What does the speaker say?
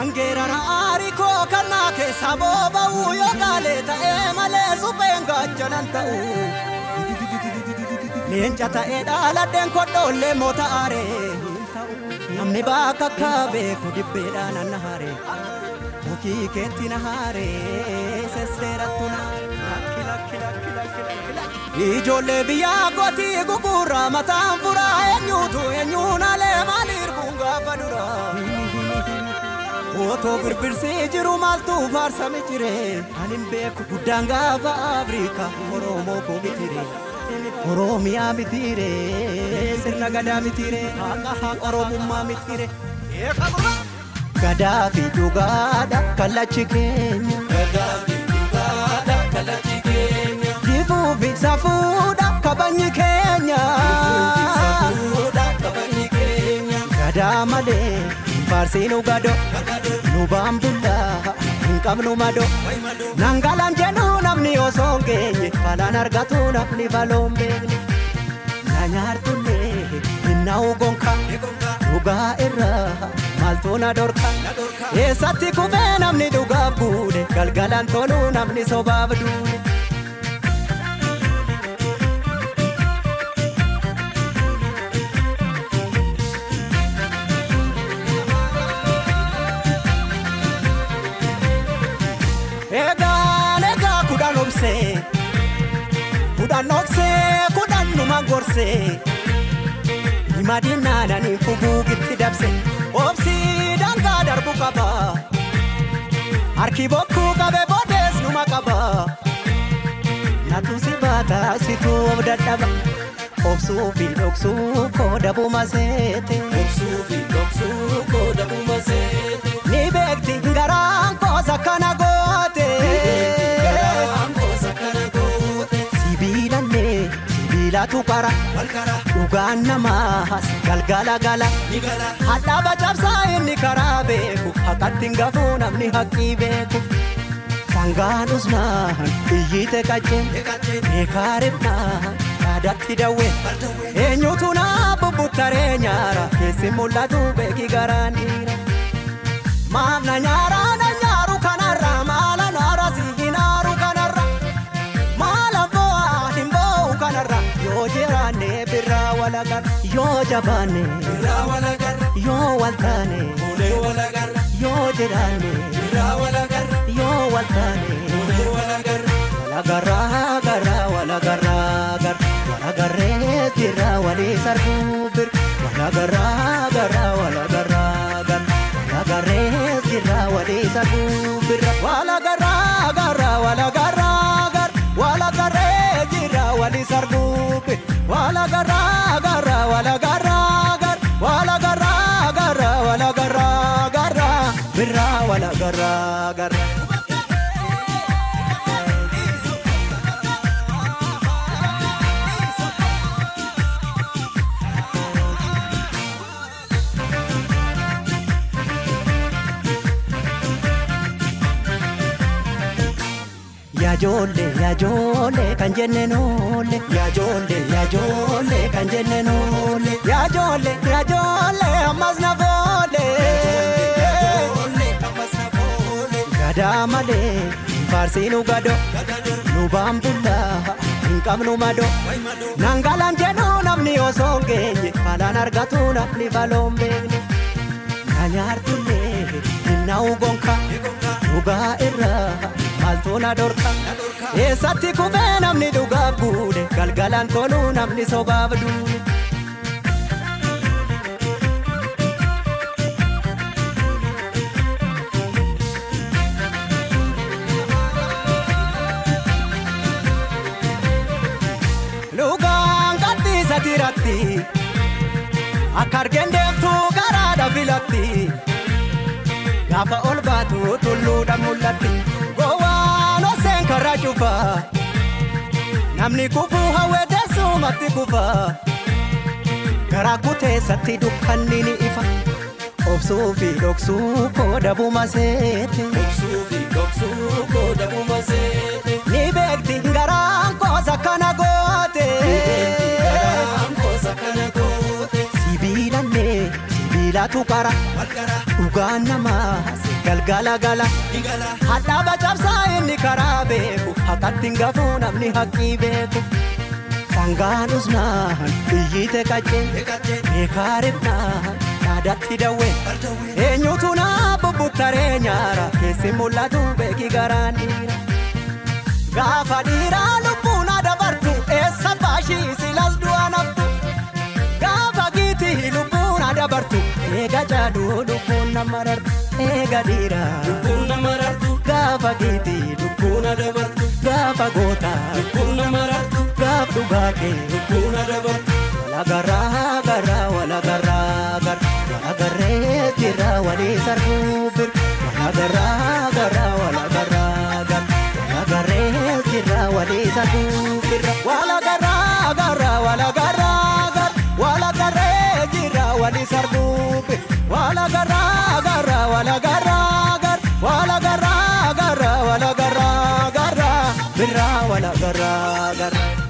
Hangeeraan aarikoo kanaa keessa booba'u yoo gaalee ta'ee malee supheen gaachanaan ta'u. Leenca ta'ee dhaaladheen kodhoollee moota aaree namni ba akka beeku dhibbeedhaan anna haaree mukii keetti na haaree sesseerattu na. Ijoollee biyyaa kootii gugurraa mataan furaa eenyu Otoo birbirsee jiru maaltu faarsame jire anin beeku guddaan gaafa Afrikaa Oromoo koo bitire. Oromiyaa mitire sirna gadaa mitire haqa haqa Oromummaa mitire. Gadaa fi dhugaadha kallachi keenya. Gadaa fi dhugaadha kallachi keenya. Jifuu fi safuudha kabajni keenya. Jifuu fi safuudha kabajni keenya. Gadaa malee faarsiinu gado. Nu baambullaa hin qabnu mado. Nangalaan jedhu namni osoo hin geenye falaan argatu namni faloon beekne. Na nyaartullee hinnaa'u gonka. Dhugaa irraa maaltu na dorka. Eessatti kufee namni dhugaaf buune galgalaan toluu namni sobaaf duune. Egaa kudhan obsee kudhan numa gorsee himadiinaananii fuguugitti dabse obsii dangaa darbu qaba harki bokkuu qabe boodees numa qaba natu si baata situ of dadhaba obsuu fi dhoksuu koo dabuma seete obsuu fi dhoksuu koo dabuma seete ni beekti sibiilatu qara dhugaan namaas galgala gala. Hadhaaba cabsaa inni karaa beeku haqatti hin gafuu namni haqqii beeku sangaan usnaan iyyite qacceen beekaarifnaan yaadatti dawwe eenyutu naa bubbuttaree nyaara keessi mul'atu beeki garaan dhiira maaf na nyaara jabaanne yoo ulee walagarra yoo walagarra yoo waltaane ulee walagarra walagarra garra walagarra garra walagarree jirra walii sarbuu bir walagarra garra walagarra garra walagarree jirra walii sarbuu birra walagarra garra walagarra garra walagarree jirra walii sarbuu bir walagarra Yaajoole yaajoole kan jenneen oolle yaajoole yaajoole kan jenneen oolle yaajoole yaajoole ammas na foole. Gadaa malee faarsiinu gado. Nu baambullaa hin qabnu mado. Nangalaan jedhu namni osoo hin geenye falaan argatu namni faloon beekne na nyaartullee hinnaa'u gonka dhugaa irraa maaltu na dorka. Eessatti kufee namni dhugaaf buune galgalaan toluu namni sobaaf tiratti akka argeen deemtuu karaadha filatti gaafa ol baatu tulluudha mul'atti karra cufa namni kufuu hawwee teessumatti kufa. Garaa kuteessatti dukkanni ni ifa. Obsuu fi dhoksuu koo dabuma seete obsuu fi dhoksuu koo dabuma seete ni beekti garaan koosa kana goote sibiilallee sibiilatu qara dhugaan namaa galgala gala hadhaaba cabsaa Akkatti hin gafuu namni haqqii beeku. Sangaan usnaan iyyite qaccee beekaa ribnaan yaadatti dawwee. Eenyutu naa bubbuttaree nyaara keessi mul'atu beeki garaan dhiira. Gaafa dhiiraa lubbuun dabartu eessa baashii silas du'a naftu. Gaafa giitii lubbuun dabartu eega jaaduu lubbuun nama rartu. Eega dhiiraa Lubbuun nama rartu, gaafa giitii lubbuun dabartu, gaafa gootaa lubbuun nama rartu, gaaf dhugaa kee. lubbuun dabartu. Wala garraa garraa wala garraa garraa wala garree jirra walii sarbuu bir. Wala garraa garraa wala garraa garraa wala garree jirra walii wala garraa garraa